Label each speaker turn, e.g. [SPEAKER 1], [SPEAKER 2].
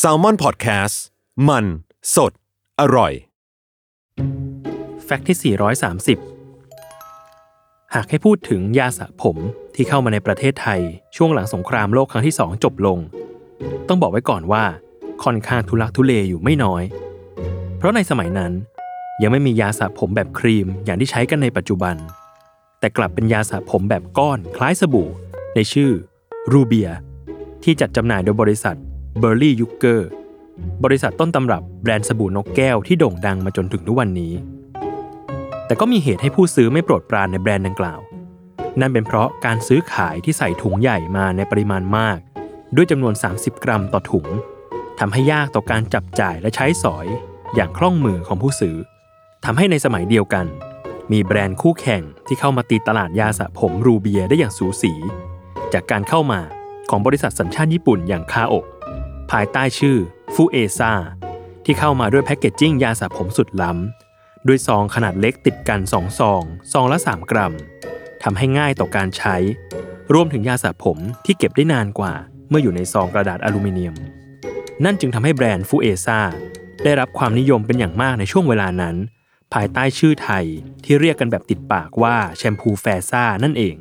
[SPEAKER 1] s a l ม o n PODCAST มัน สด อร่อย
[SPEAKER 2] แฟกต์ที่ 430 หากให้พูดถึงยาสระผมที่เข้ามาในประเทศไทย ช่วงหลังสงครามโลกครั้งที่ 2 จบลง ต้องบอกไว้ก่อนว่า ค่อนข้างทุลักทุเลอยู่ไม่น้อย เพราะในสมัยนั้น ยังไม่มียาสระผมแบบครีมอย่างที่ใช้กันในปัจจุบัน แต่กลับเป็นยาสระผมแบบก้อนคล้ายสบู่ ในชื่อรูเบีย ที่จัดจำหน่ายโดยบริษัทเบอร์ลี่ยุกเกอร์บริษัทต้นตำรับแบรนด์สบู่นกแก้วที่โด่งดังมาจนถึงทุกวันนี้ แต่ก็มีเหตุให้ผู้ซื้อไม่โปรดปรานในแบรนด์ดังกล่าว นั่นเป็นเพราะการซื้อขายที่ใส่ถุงใหญ่มาในปริมาณมาก ด้วยจำนวน 30 กรัมต่อถุงทำให้ยากต่อการจับจ่ายและใช้สอย อย่างคล่องมือของผู้ซื้อทำให้ในสมัยเดียวกัน มีแบรนด์คู่แข่งที่เข้ามาตีตลาดยาสระผมรูเบียได้อย่างสูสี จากการเข้ามา ของบริษัทสัญชาติญี่ปุ่นอย่างคาโอะภายใต้ชื่อฟูเอซาที่เข้ามาด้วยแพคเกจจิ้งยาสระผมสุดล้ำ ด้วยซองขนาดเล็กติดกัน2ซองซองละ 3 กรัมทำให้ง่ายต่อการใช้ รวมถึงยาสระผมที่เก็บได้นานกว่า เมื่ออยู่ในซองกระดาษอลูมิเนียม นั่นจึงทำให้แบรนด์ฟูเอซาได้รับความนิยมเป็นอย่างมากในช่วงเวลานั้น ภายใต้ชื่อไทยที่เรียกกันแบบติดปากว่าแชมพูแฟซ่านั่นเอง